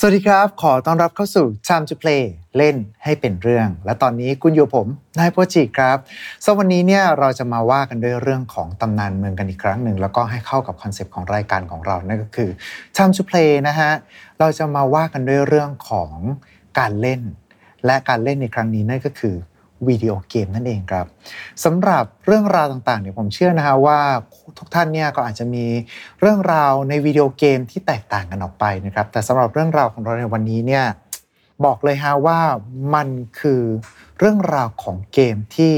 สวัสดีครับ ขอต้อนรับเข้าสู่ Time to Play เล่นให้เป็นเรื่อง และตอนนี้คุณอยู่ผม นายโปจิครับสวันนี้เนี่ยเราจะมาว่ากันด้วยเรื่องของตำนานเมืองกันอีกครั้งหนึ่ง แล้วก็ให้เข้ากับคอนเซปต์ของรายการของเรานั่นก็คือ Time to Play นะฮะ เราจะมาว่ากันด้วยเรื่องของการเล่น และการเล่นในครั้งนี้นั่นก็คือ วิดีโอเกมนั่นเองครับสำหรับเรื่องราวต่างๆเนี่ยผมเชื่อนะฮะว่าทุกท่านเนี่ยก็อาจจะมีเรื่องราวในวิดีโอเกมที่แตกต่างกันออกไปนะครับแต่สำหรับเรื่องราวของเราในวันนี้เนี่ยบอกเลยฮะว่ามันคือเรื่องราวของเกมที่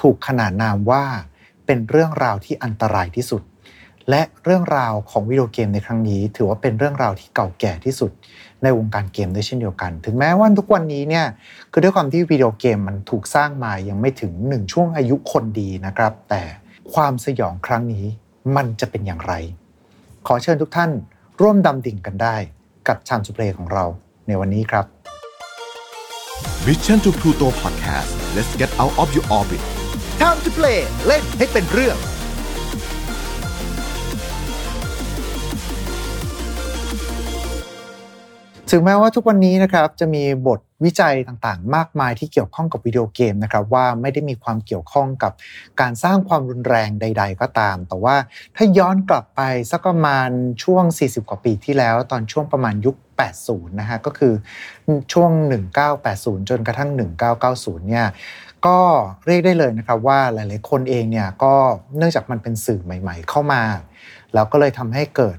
ถูกขนานนามว่าเป็นเรื่องราวที่อันตรายที่สุด และเรื่องราวของวิดีโอเกมในครั้งนี้ ถือว่าเป็นเรื่องราวที่เก่าแก่ที่สุด ในวงการเกมด้วยเช่นเดียวกัน ถึงแม้ว่าทุกวันนี้เนี่ยคือด้วยความที่วิดีโอเกมมันถูกสร้างมายังไม่ถึงหนึ่งช่วงอายุคนดีนะครับ แต่ความสยองครั้งนี้มันจะเป็นอย่างไร ขอเชิญทุกท่านร่วมดำดิ่งกันได้กับชามสุเพลของเราในวันนี้ครับ Mission to Pluto Podcast let's get out of your orbit Time to play เล่นให้เป็นเรื่อง ถึงแม้ว่าทุกวันนี้นะครับจะมีบทวิจัยต่างๆ มากมายที่เกี่ยวข้องกับวิดีโอเกมนะครับว่าไม่ได้มีความเกี่ยวข้องกับการสร้างความรุนแรงใด ๆ ก็ตาม แต่ว่าถ้าย้อนกลับไปสักประมาณช่วง 40 กว่าปีที่แล้ว ตอนช่วงประมาณยุค 80 นะฮะก็คือช่วง 1980 จนกระทั่ง 1990 เนี่ยก็เรียกได้เลยนะครับว่าหลาย ๆ คนเองเนี่ยก็เนื่องจากมันเป็นสื่อใหม่ ๆ เข้ามา แล้วก็เลยทำให้เกิด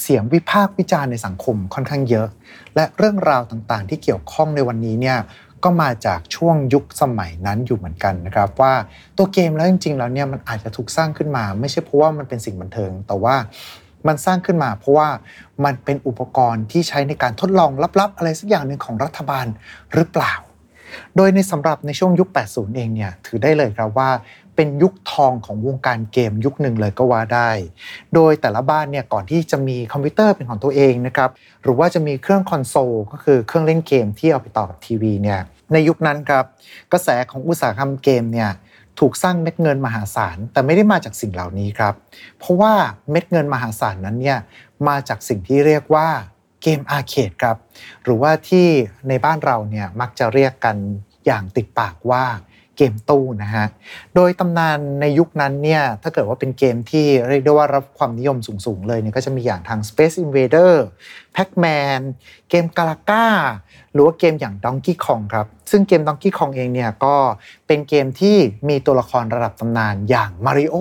เสียงวิพากษ์วิจารณ์ในสังคมค่อนข้างเยอะ และเรื่องราวต่างๆ ที่เกี่ยวข้องในวันนี้เนี่ยก็มาจากช่วงยุคสมัยนั้นอยู่เหมือนกันนะครับว่าตัวเกมแล้วจริง ๆ แล้วเนี่ยมันอาจจะถูกสร้างขึ้นมา ไม่ใช่เพราะว่ามันเป็นสิ่งบันเทิง แต่ว่ามันสร้างขึ้นมา เพราะว่ามันเป็นอุปกรณ์ที่ใช้ในการทดลองลับๆ อะไรสักอย่างหนึ่งของรัฐบาลหรือเปล่า โดยในสำหรับในช่วงยุค 80 เองเนี่ยถือได้เลยครับว่า เป็นยุคทองของวงการเกมยุคหนึ่งเลยก็ว่าได้ โดยแต่ละบ้านเนี่ยก่อนที่จะมีคอมพิวเตอร์เป็นของตัวเองนะครับหรือว่าจะมีเครื่องคอนโซลก็คือเครื่องเล่นเกมที่เอาไปต่อกับทีวีเนี่ยในยุคนั้นครับกระแสของอุตสาหกรรมเกมเนี่ยถูกสร้างเม็ดเงินมหาศาล แต่ไม่ได้มาจากสิ่งเหล่านี้ครับ เพราะว่าเม็ดเงินมหาศาลนั้นเนี่ยมาจากสิ่งที่เรียกว่าเกมอาร์เคดครับ หรือว่าที่ในบ้านเราเนี่ยมักจะเรียกกันอย่างติดปากว่า เกมตู้นะฮะ โดยตำนานในยุคนั้นเนี่ย ถ้าเกิดว่าเป็นเกมที่เรียกได้ว่ารับความนิยมสูง ๆ เลยเนี่ยก็จะมีอย่างทาง Space Invader Pac-Man เกมกาลาก้า หรือว่าเกมอย่าง Donkey Kong ครับ ซึ่งเกม Donkey Kong เองเนี่ยก็เป็นเกมที่มีตัวละครระดับตำนานอย่างมาริโอ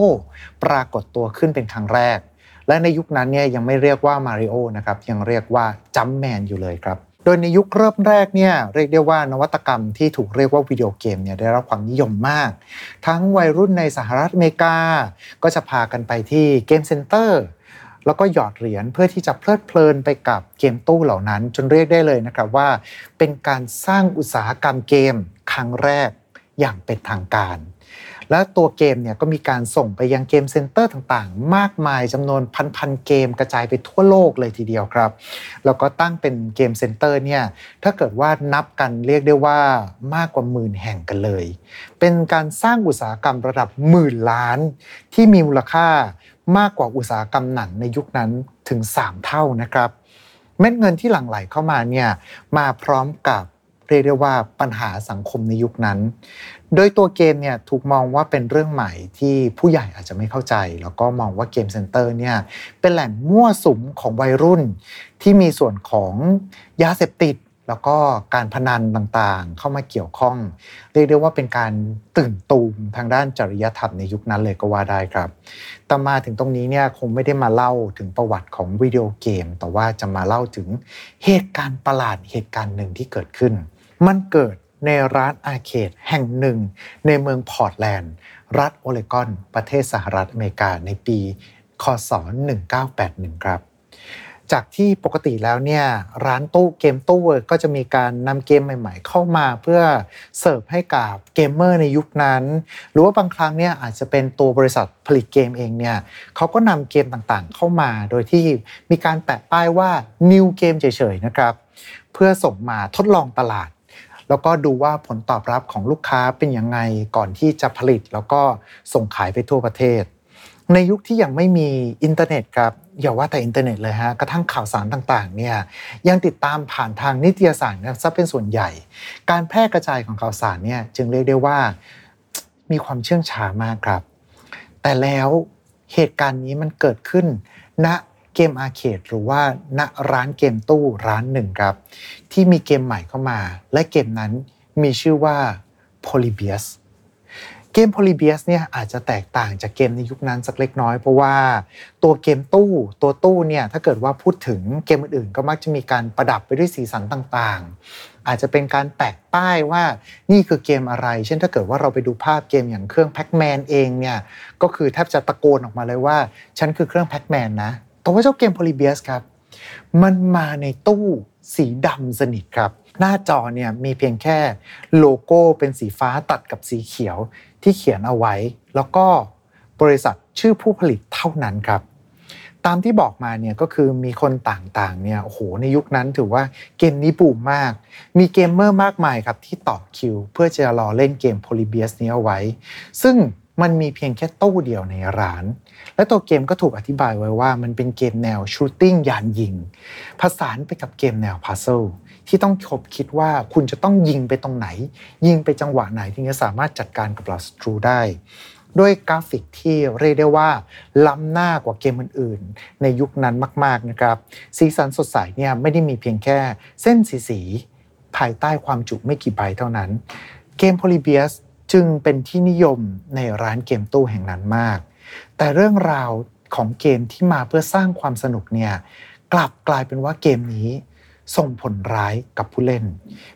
ปรากฏตัวขึ้นเป็นครั้งแรก และในยุคนั้นเนี่ยยังไม่เรียกว่ามาริโอนะครับ ยังเรียกว่าจัมแมนอยู่เลยครับ ดยในยุคเริ่มแรกเนี่ยเรียกได้ว่านวัตกรรมที่ถูกเรียกว่าวิดีโอเกมเนี่ยได้รับความนิยมมาก ทั้งวัยรุ่นในสหรัฐอเมริกา ก็จะพากันไปที่ game center แล้วก็หยอดเหรียญเพื่อที่จะเพลิดเพลินไปกับเกมตู้เหล่านั้น จนเรียกได้เลยนะครับว่า เป็นการสร้างอุตสาหกรรมเกมครั้งแรกอย่างเป็นทางการ และตัวเกมเนี่ยก็มีการส่งไปยัง game center ต่างๆ มากมายจำนวนพันๆเกมกระจายไปทั่วโลกเลยทีเดียวครับ แล้วก็ตั้งเป็น game center เนี่ยถ้าเกิดว่านับกันเรียกได้ว่ามากกว่าหมื่นแห่งกันเลย เป็นการสร้างอุตสาหกรรมระดับหมื่นล้าน ที่มีมูลค่ามากกว่าอุตสาหกรรมหนังในยุคนั้นถึง 3 เท่านะครับ เม็ดเงินที่หลั่งไหลเข้ามาเนี่ยมาพร้อมกับ เรียกได้ว่าปัญหาสังคมในยุคนั้น โดยตัวเกมเนี่ยถูกมองว่าเป็นเรื่องใหม่ที่ผู้ใหญ่อาจจะไม่เข้าใจ แล้วก็มองว่าเกมเซ็นเตอร์เนี่ยเป็นแหล่งมั่วสุมของวัยรุ่น ที่มีส่วนของยาเสพติด แล้วก็การพนันต่างๆ เข้ามาเกี่ยวข้อง เรียกได้ว่าเป็นการตื่นตูมทางด้านจริยธรรมในยุคนั้นเลยก็ว่าได้ครับต่มาถึงตรงนี้เนี่ยคงไม่ได้มาเล่าถึงประวัติของวิดีโอเกม แต่ว่าจะมาเล่าถึงเหตุการณ์ประหลาดเหตุการณ์หนึ่งที่เกิดขึ้น มันเกิดในร้านอาเคดแห่งหนึ่ง ในเมืองพอร์ตแลนด์ รัฐโอเลกอน ประเทศสหรัฐอเมริกาในปี คศ 1981 ครับ จากที่ปกติแล้วเนี่ยร้านตู้เกมตู้เวิร์ดก็จะมีการนำเกมใหม่ ๆ เข้ามาเพื่อเสิร์ฟให้กับเกมเมอร์ในยุคนั้น หรือว่าบางครั้งเนี่ยอาจจะเป็นตัวบริษัทผลิตเกมเองเนี่ยเขาก็นำเกมต่างๆ เข้ามาโดยที่มีการแปะป้ายว่า new game เฉยๆนะครับ เพื่อส่งมาทดลองตลาด แล้วก็ดูว่าผลตอบรับของลูกค้าเป็นยังไงก่อนที่จะผลิต แล้วก็ส่งขายไปทั่วประเทศ ในยุคที่ยังไม่มีอินเทอร์เน็ตครับอย่าว่าแต่อินเทอร์เน็ตเลยฮะกระทั่งข่าวสารต่างๆเนี่ยยังติดตามผ่านทางนิตยสารซะเป็นส่วนใหญ่ การแพร่กระจายของข่าวสารเนี่ยจึงเรียกได้ว่ามีความเชื่องช้ามากครับ แต่แล้วเหตุการณ์นี้มันเกิดขึ้นณ เกม arcade หรือว่าณร้านเกมตู้ร้านหนึ่งครับ ที่มีเกมใหม่เข้ามา และเกมนั้นมีชื่อว่า Polybius เกม Polybius เนี่ยอาจจะแตกต่างจากเกมในยุคนั้นสักเล็กน้อย เพราะว่าตัวเกมตู้ตัวตู้เนี่ยถ้าเกิดว่าพูดถึงเกมอื่นๆ ก็มักจะมีการประดับไปด้วยสีสันต่างๆ อาจจะเป็นการแปะป้ายว่านี่คือเกมอะไร เช่นถ้าเกิดว่าเราไปดูภาพเกมอย่างเครื่องแพ็กแมนเองเนี่ยก็คือแทบจะตะโกนออกมาเลยว่า ฉันคือเครื่องแพ็กแมนนะ แต่ว่าเจ้าเกม Polybius ครับ มันมาในตู้สีดำสนิทครับ หน้าจอเนี่ยมีเพียงแค่โลโก้เป็นสีฟ้าตัดกับสีเขียวที่เขียนเอาไว้ แล้วก็บริษัทชื่อผู้ผลิตเท่านั้นครับ ตามที่บอกมาเนี่ยก็คือมีคนต่างๆเนี่ยโอ้โหในยุคนั้นถือว่าเกมนี้บูมมาก มีเกมเมอร์มากมายครับที่ต่อคิว เพื่อจะรอเล่นเกม Polybius นี้เอาไว้ ซึ่ง มันมีเพียงแค่ตู้เดียวในร้าน และตัวเกมก็ถูกอธิบายไว้ว่ามันเป็นเกมแนว shooting ยานยิง ผสานไปกับเกมแนว puzzle ที่ต้องขบคิดว่าคุณจะต้องยิงไปตรงไหน ยิงไปจังหวะไหนถึงจะสามารถจัดการกับเหล่าศัตรูได้ด้วยกราฟิกที่เรียกได้ว่าล้ำหน้ากว่าเกมอื่นๆ ในยุคนั้นมาก ๆ นะครับ สีสันสดใสเนี่ยไม่ได้มีเพียงแค่เส้นสีสี ภายใต้ความจุไม่กี่ใบเท่านั้น เกม Polybius จึงเป็นที่นิยมในร้านเกมตู้แห่งนั้นมาก แต่เรื่องราวของเกมที่มาเพื่อสร้างความสนุกเนี่ยกลับกลายเป็นว่าเกมนี้ส่งผลร้ายกับผู้เล่น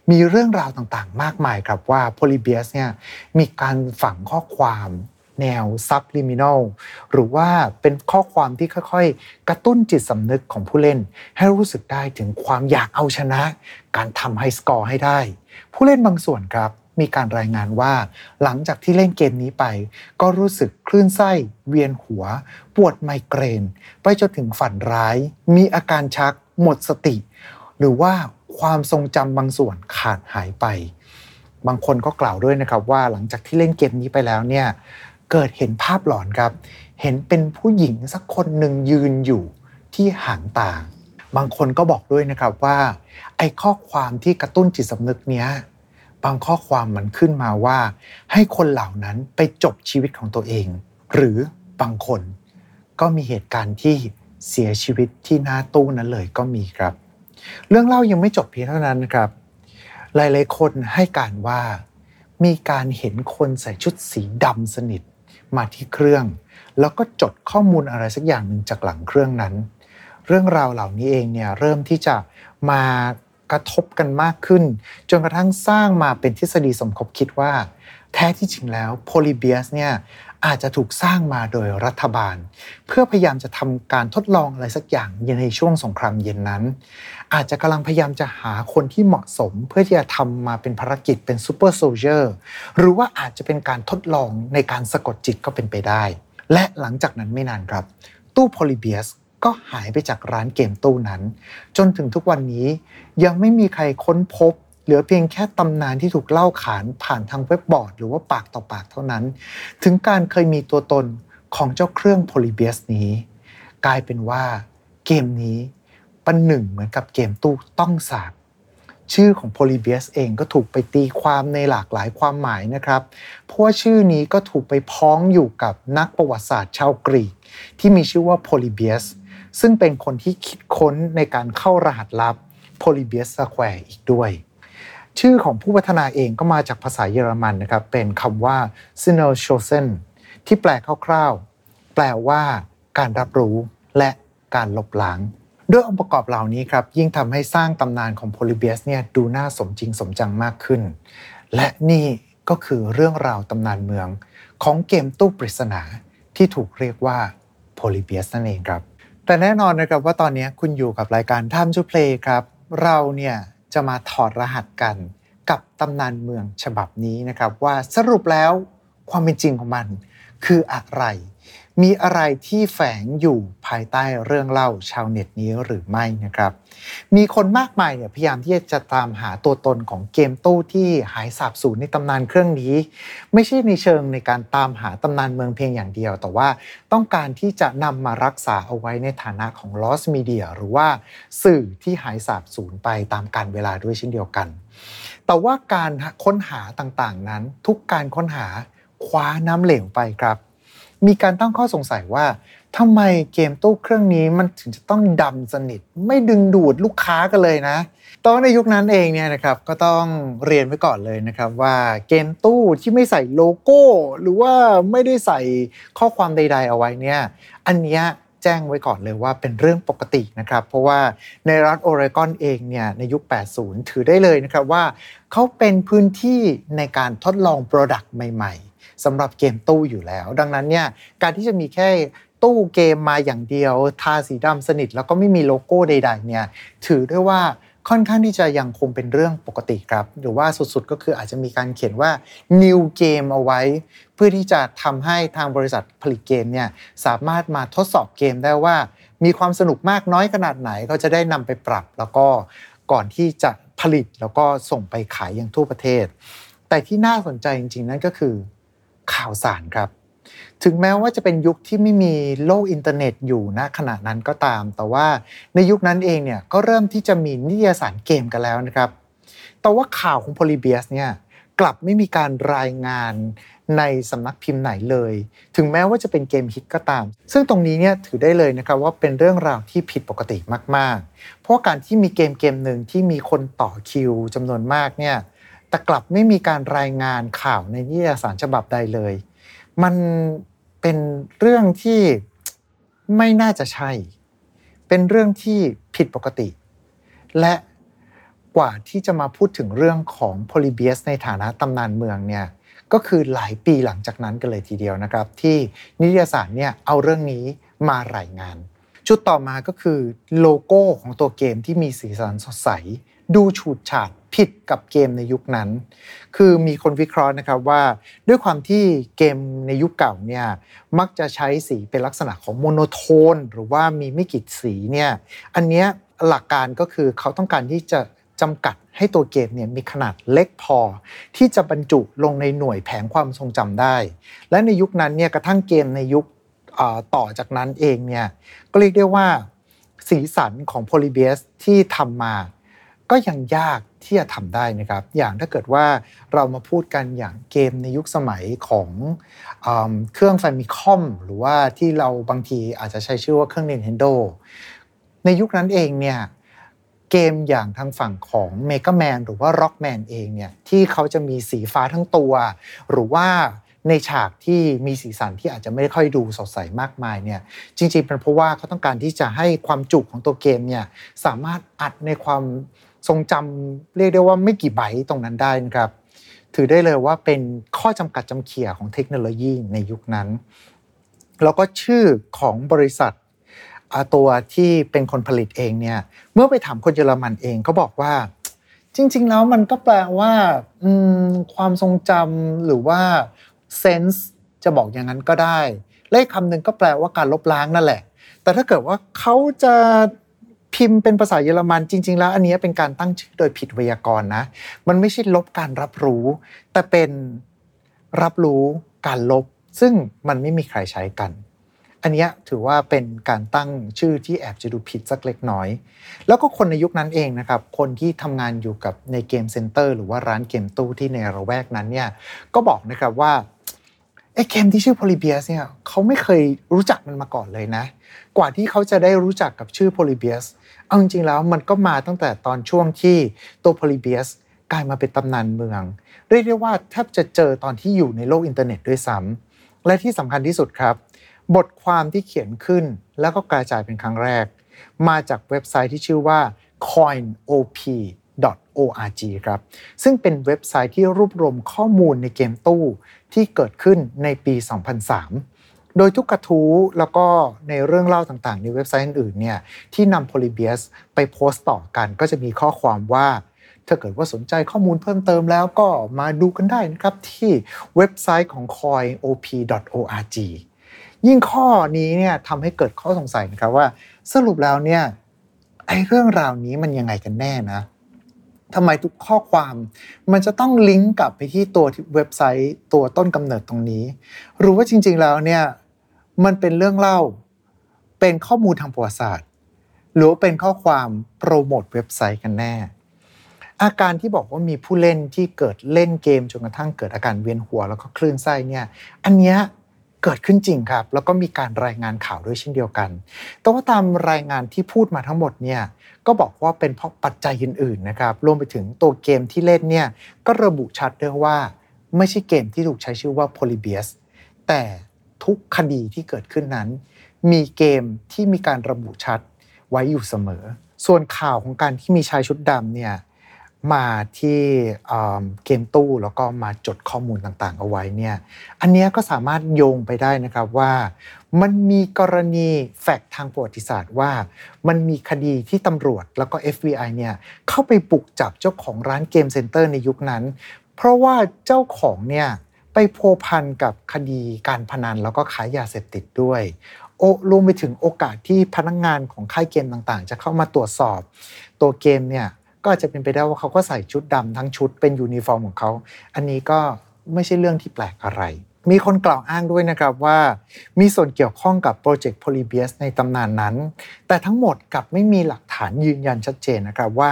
มีเรื่องราวต่างๆ มากมายครับว่า Polybius เนี่ยมีการฝังข้อความแนว subliminal หรือว่าเป็นข้อความที่ค่อยๆ กระตุ้นจิตสำนึกของผู้เล่น ให้รู้สึกได้ถึงความอยากเอาชนะ การทำให้สกอร์ให้ได้ ผู้เล่นบางส่วนครับ มีการรายงานว่า หลังจากที่เล่นเกมนี้ไป ก็รู้สึกคลื่นไส้ เวียนหัว ปวดไมเกรน ไปจนถึงฝันร้าย มีอาการชัก หมดสติ หรือว่าความทรงจำบางส่วนขาดหายไป บางคนก็กล่าวด้วยนะครับว่าหลังจากที่เล่นเกมนี้ไปแล้วเนี่ยเกิดเห็นภาพหลอนครับ เห็นเป็นผู้หญิงสักคนหนึ่งยืนอยู่ที่หางตาบางคนก็บอกด้วยนะครับว่า ไอ้ข้อความที่กระตุ้นจิตสำนึกเนี้ย บางข้อความมันขึ้นมาว่า ให้คนเหล่านั้นไปจบชีวิตของตัวเอง หรือบางคนก็มีเหตุการณ์ที่เสียชีวิตที่หน้าตู้นั้นเลยก็มีครับ เรื่องเล่ายังไม่จบเพียงเท่านั้นครับ หลายๆคนให้การว่ามีการเห็นคนใส่ชุดสีดำสนิทมาที่เครื่อง แล้วก็จดข้อมูลอะไรสักอย่างหนึ่งจากหลังเครื่องนั้น เรื่องราวเหล่านี้เองเนี่ยเริ่มที่จะมา กระทบกันมากขึ้น จนกระทั่งสร้างมาเป็นทฤษฎีสมคบคิดว่า แท้ที่จริงแล้ว Polybius เนี่ยอาจจะถูกสร้างมาโดยรัฐบาล เพื่อพยายามจะทำการทดลองอะไรสักอย่างในช่วงสงครามเย็นนั้น อาจจะกำลังพยายามจะหาคนที่เหมาะสม เพื่อที่จะทำมาเป็นภารกิจเป็น super soldierหรือว่าอาจจะเป็นการทดลองในการสะกดจิตก็เป็นไปได้ และหลังจากนั้นไม่นานครับ ตู้โพลิเบียส ก็หายไปจากร้านเกมตู้นั้น จนถึงทุกวันนี้ยังไม่มีใครค้นพบ เหลือเพียงแค่ตำนานที่ถูกเล่าขานผ่านทางเว็บบอร์ด หรือว่าปากต่อปากเท่านั้น ถึงการเคยมีตัวตนของเจ้าเครื่องโพลิเบียสนี้ กลายเป็นว่าเกมนี้ประหนึ่งเหมือนกับเกมตู้ต้องสาบชื่อของโพลิเบียสเองก็ถูกไปตีความในหลากหลายความหมายนะครับ เพราะว่าชื่อนี้ก็ถูกไปพ้องอยู่กับนักประวัติศาสตร์ชาวกรีก ที่มีชื่อว่าโพลิเบียส ซึ่งเป็นคนที่คิดค้นในการเข้ารหัสลับ Polybius Square อีกด้วย ชื่อของผู้พัฒนาเองก็มาจากภาษาเยอรมันนะครับเป็นคำว่า s i n n e r s c h o s e n ที่แปลคร่าวๆ แปลว่าการรับรู้และการลบล้างด้วยองค์ประกอบเหล่านี้ครับยิ่งทำให้สร้างตำนานของโพลิเบียสเนี่ยดูน่าสมจริงสมจังมากขึ้น และนี่ก็คือเรื่องราวตำนานเมืองของเกมตู้ปริศนาที่ถูกเรียกว่าโพลิเบียสนั่นเองครับ แต่แน่นอนนะครับว่าตอนนี้คุณอยู่กับรายการ Time to Play ครับ เราเนี่ยจะมาถอดรหัสกันกับตำนานเมืองฉบับนี้นะครับ ว่าสรุปแล้วความเป็นจริงของมัน คืออะไร มีอะไรที่แฝงอยู่ภายใต้เรื่องเล่าชาวเน็ตนี้หรือไม่นะครับ มีคนมากมายเนี่ยพยายามที่จะตามหาตัวตนของเกมตู้ที่หายสาบสูญในตำนานเครื่องนี้ ไม่ใช่ในเชิงในการตามหาตำนานเมืองเพียงอย่างเดียว แต่ว่าต้องการที่จะนำมารักษาเอาไว้ในฐานะของ lost media หรือว่าสื่อที่หายสาบสูญไปตามกาลเวลาด้วยเช่นเดียวกัน แต่ว่าการค้นหาต่างๆนั้น ทุกการค้นหาคว้าน้ำเหลวไปครับ มีการตั้งข้อสงสัยว่าทำไมเกมตู้เครื่องนี้มันถึงจะต้องดำสนิท ไม่ดึงดูดลูกค้ากันเลยนะตอนในยุคนั้นเองเนี่ยนะครับก็ต้องเรียนไว้ก่อนเลยนะครับว่าเกมตู้ที่ไม่ใส่โลโก้ หรือว่าไม่ได้ใส่ข้อความใด ๆ เอาไว้เนี่ยอันเนี้ยแจ้งไว้ก่อนเลยว่าเป็นเรื่องปกตินะครับ เพราะว่าในรัฐโอเรกอนเองเนี่ยในยุค 80 ถือได้เลยนะครับว่าเขาเป็นพื้นที่ในการทดลอง product ใหม่ๆ สำหรับเกมตู้อยู่แล้ว ดังนั้นเนี่ยการที่จะมีแค่ตู้เกมมาอย่างเดียว ทาสีดำสนิท แล้วก็ไม่มีโลโก้ใดๆเนี่ยถือได้ว่าค่อนข้างที่จะยังคงเป็นเรื่องปกติครับ หรือว่าสุดๆก็คืออาจจะมีการเขียนว่า new game เอาไว้ เพื่อที่จะทำให้ทางบริษัทผลิตเกมเนี่ยสามารถมาทดสอบเกมได้ว่า มีความสนุกมากน้อยขนาดไหนก็จะได้นำไปปรับ แล้วก็ก่อนที่จะผลิตแล้วก็ส่งไปขายยังทั่วประเทศ แต่ที่น่าสนใจจริงๆ นั่นก็คือ ข่าวสารครับ ถึงแม้ว่าจะเป็นยุคที่ไม่มีโลกอินเทอร์เน็ตอยู่ณขณะนั้นก็ตาม แต่ว่าในยุคนั้นเองเนี่ยก็เริ่มที่จะมีนิตยสารเกมกันแล้วนะครับ แต่ว่าข่าวของ Polybius เนี่ยกลับไม่มีการรายงานในสำนักพิมพ์ไหนเลย ถึงแม้ว่าจะเป็นเกมฮิตก็ตาม ซึ่งตรงนี้เนี่ยถือได้เลยนะครับว่าเป็นเรื่องราวที่ผิดปกติมาก ๆ เพราะการที่มีเกมเกมหนึ่งที่มีคนต่อคิวจำนวนมากเนี่ย แต่กลับไม่มีการรายงานข่าวในนิตยสารฉบับใดเลย มันเป็นเรื่องที่ไม่น่าจะใช่ เป็นเรื่องที่ผิดปกติ และกว่าที่จะมาพูดถึงเรื่องของโพลิเบียสในฐานะตำนานเมืองเนี่ยก็คือหลายปีหลังจากนั้นกันเลยทีเดียวนะครับ ที่นิตยสารเนี่ยเอาเรื่องนี้มารายงาน ชุดต่อมาก็คือโลโก้ของตัวเกมที่มีสีสันสดใส ดูฉูดฉาดผิดกับเกมในยุคนั้น คือมีคนวิเคราะห์นะครับว่าด้วยความที่เกมในยุคเก่าเนี่ยมักจะใช้สีเป็นลักษณะของ monotone หรือว่ามีไม่กี่สีเนี่ยอันเนี้ยหลักการก็คือเขาต้องการที่จะจำกัดให้ตัวเกมเนี่ยมีขนาดเล็กพอ ที่จะบรรจุลงในหน่วยแผงความทรงจำได้ และในยุคนั้นเนี่ยกระทั่งเกมในยุคต่อจากนั้นเองเนี่ยก็เรียกได้ว่าสีสันของ Polybius ที่ทำมา ก็ยังยากที่จะทำได้นะครับ อย่างถ้าเกิดว่าเรามาพูดกันอย่างเกมในยุคสมัยของอเครื่องไฟมิคอมหรือว่าที่เราบางทีอาจจะใช้ชื่อว่าเครื่อง Nintendo ในยุคนั้นเองเนี่ยเกมอย่างทางฝั่งของ m e g a Man หรือว่า Rockman เองเนี่ยที่เขาจะมีสีฟ้าทั้งตัว หรือว่าในฉากที่มีสีสันที่อาจจะไม่ค่อยดูสดใสมากมายเนี่ยจริงๆเป็นเพราะว่าเขาต้องการที่จะให้ความจุของตัวเกมเนี่ยสามารถอัดในความ ทรงจำเรียกได้ว่าไม่กี่ไบต์ตรงนั้นได้นะครับ ถือได้เลยว่าเป็นข้อจำกัดจำเขี่ยของเทคโนโลยีในยุคนั้น แล้วก็ชื่อของบริษัทตัวที่เป็นคนผลิตเองเนี่ยเมื่อไปถามคนเยอรมันเองเขาบอกว่า จริง ๆ แล้วมันก็แปลว่าความทรงจำหรือว่าเซนส์จะบอกอย่างนั้นก็ได้ เลขคำหนึ่งก็แปลว่าการลบล้างนั่นแหละ แต่ถ้าเกิดว่าเขาจะ พิมพ์เป็นภาษาเยอรมันจริง ๆ แล้วอันนี้เป็นการตั้งชื่อโดยผิดไวยากรณ์นะ มันไม่ใช่ลบการรับรู้ แต่เป็นรับรู้การลบ ซึ่งมันไม่มีใครใช้กัน อันนี้ถือว่าเป็นการตั้งชื่อที่แอบจะดูผิดสักเล็กน้อย แล้วก็คนในยุคนั้นเองนะครับ คนที่ทำงานอยู่กับในเกมเซ็นเตอร์หรือว่าร้านเกมตู้ที่ในระแวกนั้นเนี่ยก็บอกนะครับว่าไอ้เกมที่ชื่อ Polybius เนี่ยเขาไม่เคยรู้จักมันมาก่อนเลยนะ กว่าที่เขาจะได้รู้จักกับชื่อ Polybius เอาจริงๆแล้วมันก็มาตั้งแต่ตอนช่วงที่ตัว Polybius กลายมาเป็นตำนานเมือง เรียกได้ว่าแทบจะเจอตอนที่อยู่ในโลกอินเทอร์เน็ตด้วยซ้ำและที่สำคัญที่สุดครับ บทความที่เขียนขึ้นแล้วก็กระจายเป็นครั้งแรก มาจากเว็บไซต์ที่ชื่อว่า coinop.org ครับ ซึ่งเป็นเว็บไซต์ที่รวบรวมข้อมูลในเกมตู้ที่เกิดขึ้นในปี 2003 โดยทุกกระทู้แล้วก็ในเรื่องเล่าต่างๆ ในเว็บไซต์อื่นเนี่ยที่นำโพลิเบียสไปโพสต์ต่อกัน ก็จะมีข้อความว่าถ้าเกิดว่าสนใจข้อมูลเพิ่มเติมแล้วก็มาดูกันได้นะครับ ที่เว็บไซต์ของ coinop.org ยิ่งข้อนี้เนี่ยทำให้เกิดข้อสงสัยนะครับว่า สรุปแล้วเนี่ยไอ้เรื่องราวนี้มันยังไงกันแน่นะทำไมทุกข้อความมันจะต้องลิงก์กลับไปที่ตัวเว็บไซต์ตัวต้นกำเนิดตรงนี้ หรือว่าจริงๆแล้วเนี่ย มันเป็นเรื่องเล่า เป็นข้อมูลทางประวัติศาสตร์ หรือว่าเป็นข้อความโปรโมทเว็บไซต์กันแน่ อาการที่บอกว่ามีผู้เล่นที่เกิดเล่นเกมจนกระทั่งเกิดอาการเวียนหัวแล้วก็คลื่นไส้เนี่ย อันเนี้ยเกิดขึ้นจริงครับ แล้วก็มีการรายงานข่าวด้วยเช่นเดียวกัน แต่ว่าตามรายงานที่พูดมาทั้งหมดเนี่ยก็บอกว่าเป็นเพราะปัจจัยอื่นๆนะครับรวมไปถึงตัวเกมที่เล่นเนี่ยก็ระบุชัดด้วยว่า ไม่ใช่เกมที่ถูกใช้ชื่อว่า Polybius แต่ ทุกคดีที่เกิดขึ้นนั้น มีเกมที่มีการระบุชัดไว้อยู่เสมอ ส่วนข่าวของการที่มีชายชุดดำเนี่ยมาที่เกมตู้แล้วก็มาจดข้อมูลต่างๆ เอาไว้เนี่ยอันนี้ก็สามารถโยงไปได้นะครับว่ามันมีกรณีแฟกต์ทางประวัติศาสตร์ว่า มันมีคดีที่ตำรวจแล้วก็ FBI เนี่ยเข้าไปบุกจับเจ้าของร้าน game center ในยุคนั้น เพราะว่าเจ้าของเนี่ย ไปพัวพันกับคดีการพนันแล้วก็ขายยาเสพติดด้วยโอรวมไปถึงโอกาสที่พนักงานของค่ายเกมต่างๆ จะเข้ามาตรวจสอบ ตัวเกมเนี่ยก็อาจจะเป็นไปได้ว่าเขาก็ใส่ชุดดำทั้งชุดเป็นยูนิฟอร์มของเขา อันนี้ก็ไม่ใช่เรื่องที่แปลกอะไร มีคนกล่าวอ้างด้วยนะครับว่า มีส่วนเกี่ยวข้องกับ project Polybius ในตำนานนั้น แต่ทั้งหมดกลับไม่มีหลักฐานยืนยันชัดเจนนะครับว่า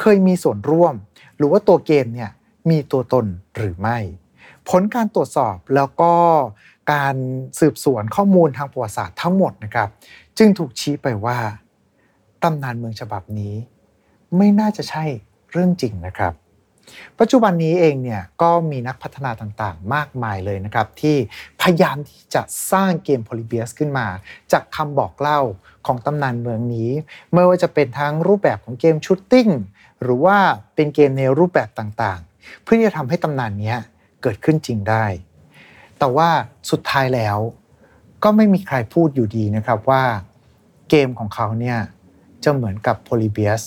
เคยมีส่วนร่วม หรือว่าตัวเกมเนี่ยมีตัวตนหรือไม่ ผลการตรวจสอบแล้วก็การสืบสวนข้อมูลทางประวัติศาสตร์ทั้งหมดนะครับ จึงถูกชี้ไปว่าตำนานเมืองฉบับนี้ ไม่น่าจะใช่เรื่องจริงนะครับ ปัจจุบันนี้เองเนี่ยก็มีนักพัฒนาต่างๆ มากมายเลยนะครับ ที่พยายามที่จะสร้างเกม Polybius ขึ้นมา จากคำบอกเล่าของตำนานเมืองนี้ ไม่ว่าจะเป็นทั้งรูปแบบของเกม shooting หรือว่าเป็นเกมในรูปแบบต่างๆ เพื่อที่จะทำให้ตำนานนี้ เกิดขึ้นจริงได้ แต่ว่าสุดท้ายแล้ว ก็ไม่มีใครพูดอยู่ดีนะครับว่า เกมของเขาเนี่ยจะเหมือนกับ Polybius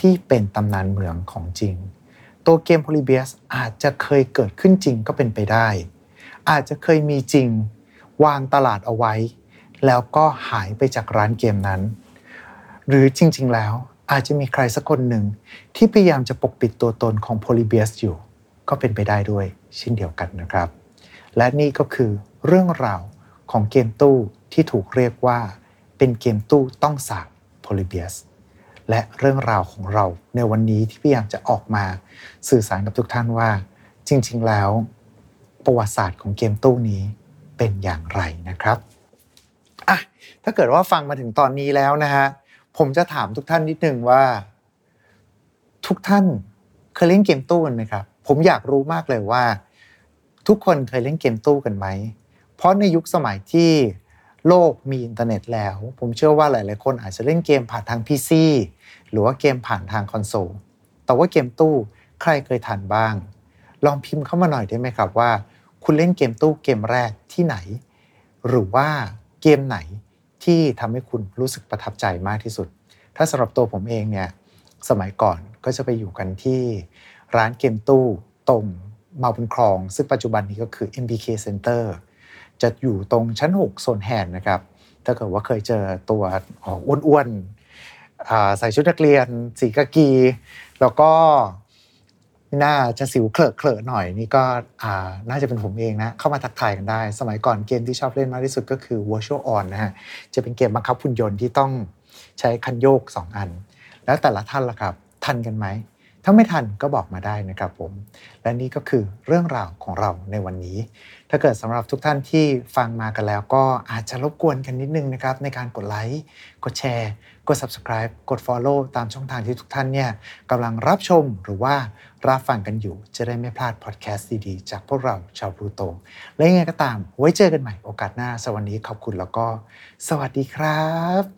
ที่เป็นตำนานเมืองของจริง ตัวเกมโพลิเบียสอาจจะเคยเกิดขึ้นจริงก็เป็นไปได้ อาจจะเคยมีจริง วางตลาดเอาไว้ แล้วก็หายไปจากร้านเกมนั้น หรือจริง ๆ แล้วอาจจะมีใครสักคนหนึ่งที่พยายามจะปกปิดตัวตนของโพลิเบียสอยู่ ก็เป็นไปได้ด้วย เช่นเดียวกันนะครับ และนี่ก็คือเรื่องราวของเกมตู้ที่ถูกเรียกว่า เป็นเกมตู้ต้องสาบโพลิเบียสและเรื่องราวของเราในวันนี้ที่พยายามจะออกมาสื่อสารกับทุกท่านว่า จริง ๆ แล้ว ประวัติศาสตร์ของเกมตู้นี้เป็นอย่างไรนะครับอะถ้าเกิดว่าฟังมาถึงตอนนี้แล้วนะฮะผมจะถามทุกท่านนิดนึงว่า ทุกท่านเคยเล่นเกมตู้กันไหมครับ ผมอยากรู้มากเลยว่า ทุกคนเคยเล่นเกมตู้กันไหม เพราะในยุคสมัยที่โลกมีอินเทอร์เน็ตแล้ว ผมเชื่อว่าหลายๆ คนอาจจะเล่นเกมผ่านทาง PC หรือว่าเกมผ่านทางคอนโซล แต่ว่าเกมตู้ใครเคยทันบ้าง ลองพิมพ์เข้ามาหน่อยได้ไหมครับว่า คุณเล่นเกมตู้เกมแรกที่ไหน หรือว่าเกมไหนที่ทำให้คุณรู้สึกประทับใจมากที่สุด ถ้าสำหรับตัวผมเองเนี่ยสมัยก่อนก็จะไปอยู่กันที่ร้านเกมตู้ตรง มาบุญคลอง ซึ่งปัจจุบันนี้ก็คือ MBK Center จะอยู่ตรงชั้น 6 โซนแฮนนะครับ ถ้าเกิดว่าเคยเจอตัวอ้วนๆใส่ชุดนักเรียน สีกากี แล้วก็น่าจะสิวเคลอะเคลอะหน่อยนี่ก็น่าจะเป็นผมเองนะ เข้ามาทักทายกันได้ สมัยก่อนเกมที่ชอบเล่นมากที่สุดก็คือ Virtual On นะฮะจะเป็นเกมบังคับหุ่นยนต์ที่ต้องใช้คันโยก 2 อัน แล้วแต่ละท่านล่ะครับ ทันกันไหม ถ้าไม่ทันก็บอกมาได้นะครับผม และนี่ก็คือเรื่องราวของเราในวันนี้ ถ้าเกิดสำหรับทุกท่านที่ฟังมากันแล้ว ก็อาจจะรบกวนกันนิดนึงนะครับ ในการกดไลค์กดแชร์กด subscribe กด follow ตามช่องทางที่ทุกท่านเนี่ยกำลังรับชมหรือว่ารับฟังกันอยู่ จะได้ไม่พลาดพอดแคสต์ดีๆ จากพวกเราชาวพลูโต และยังไงก็ตาม ไว้เจอกันใหม่โอกาสหน้าสวัสดีขอบคุณแล้วก็ สวัสดีครับ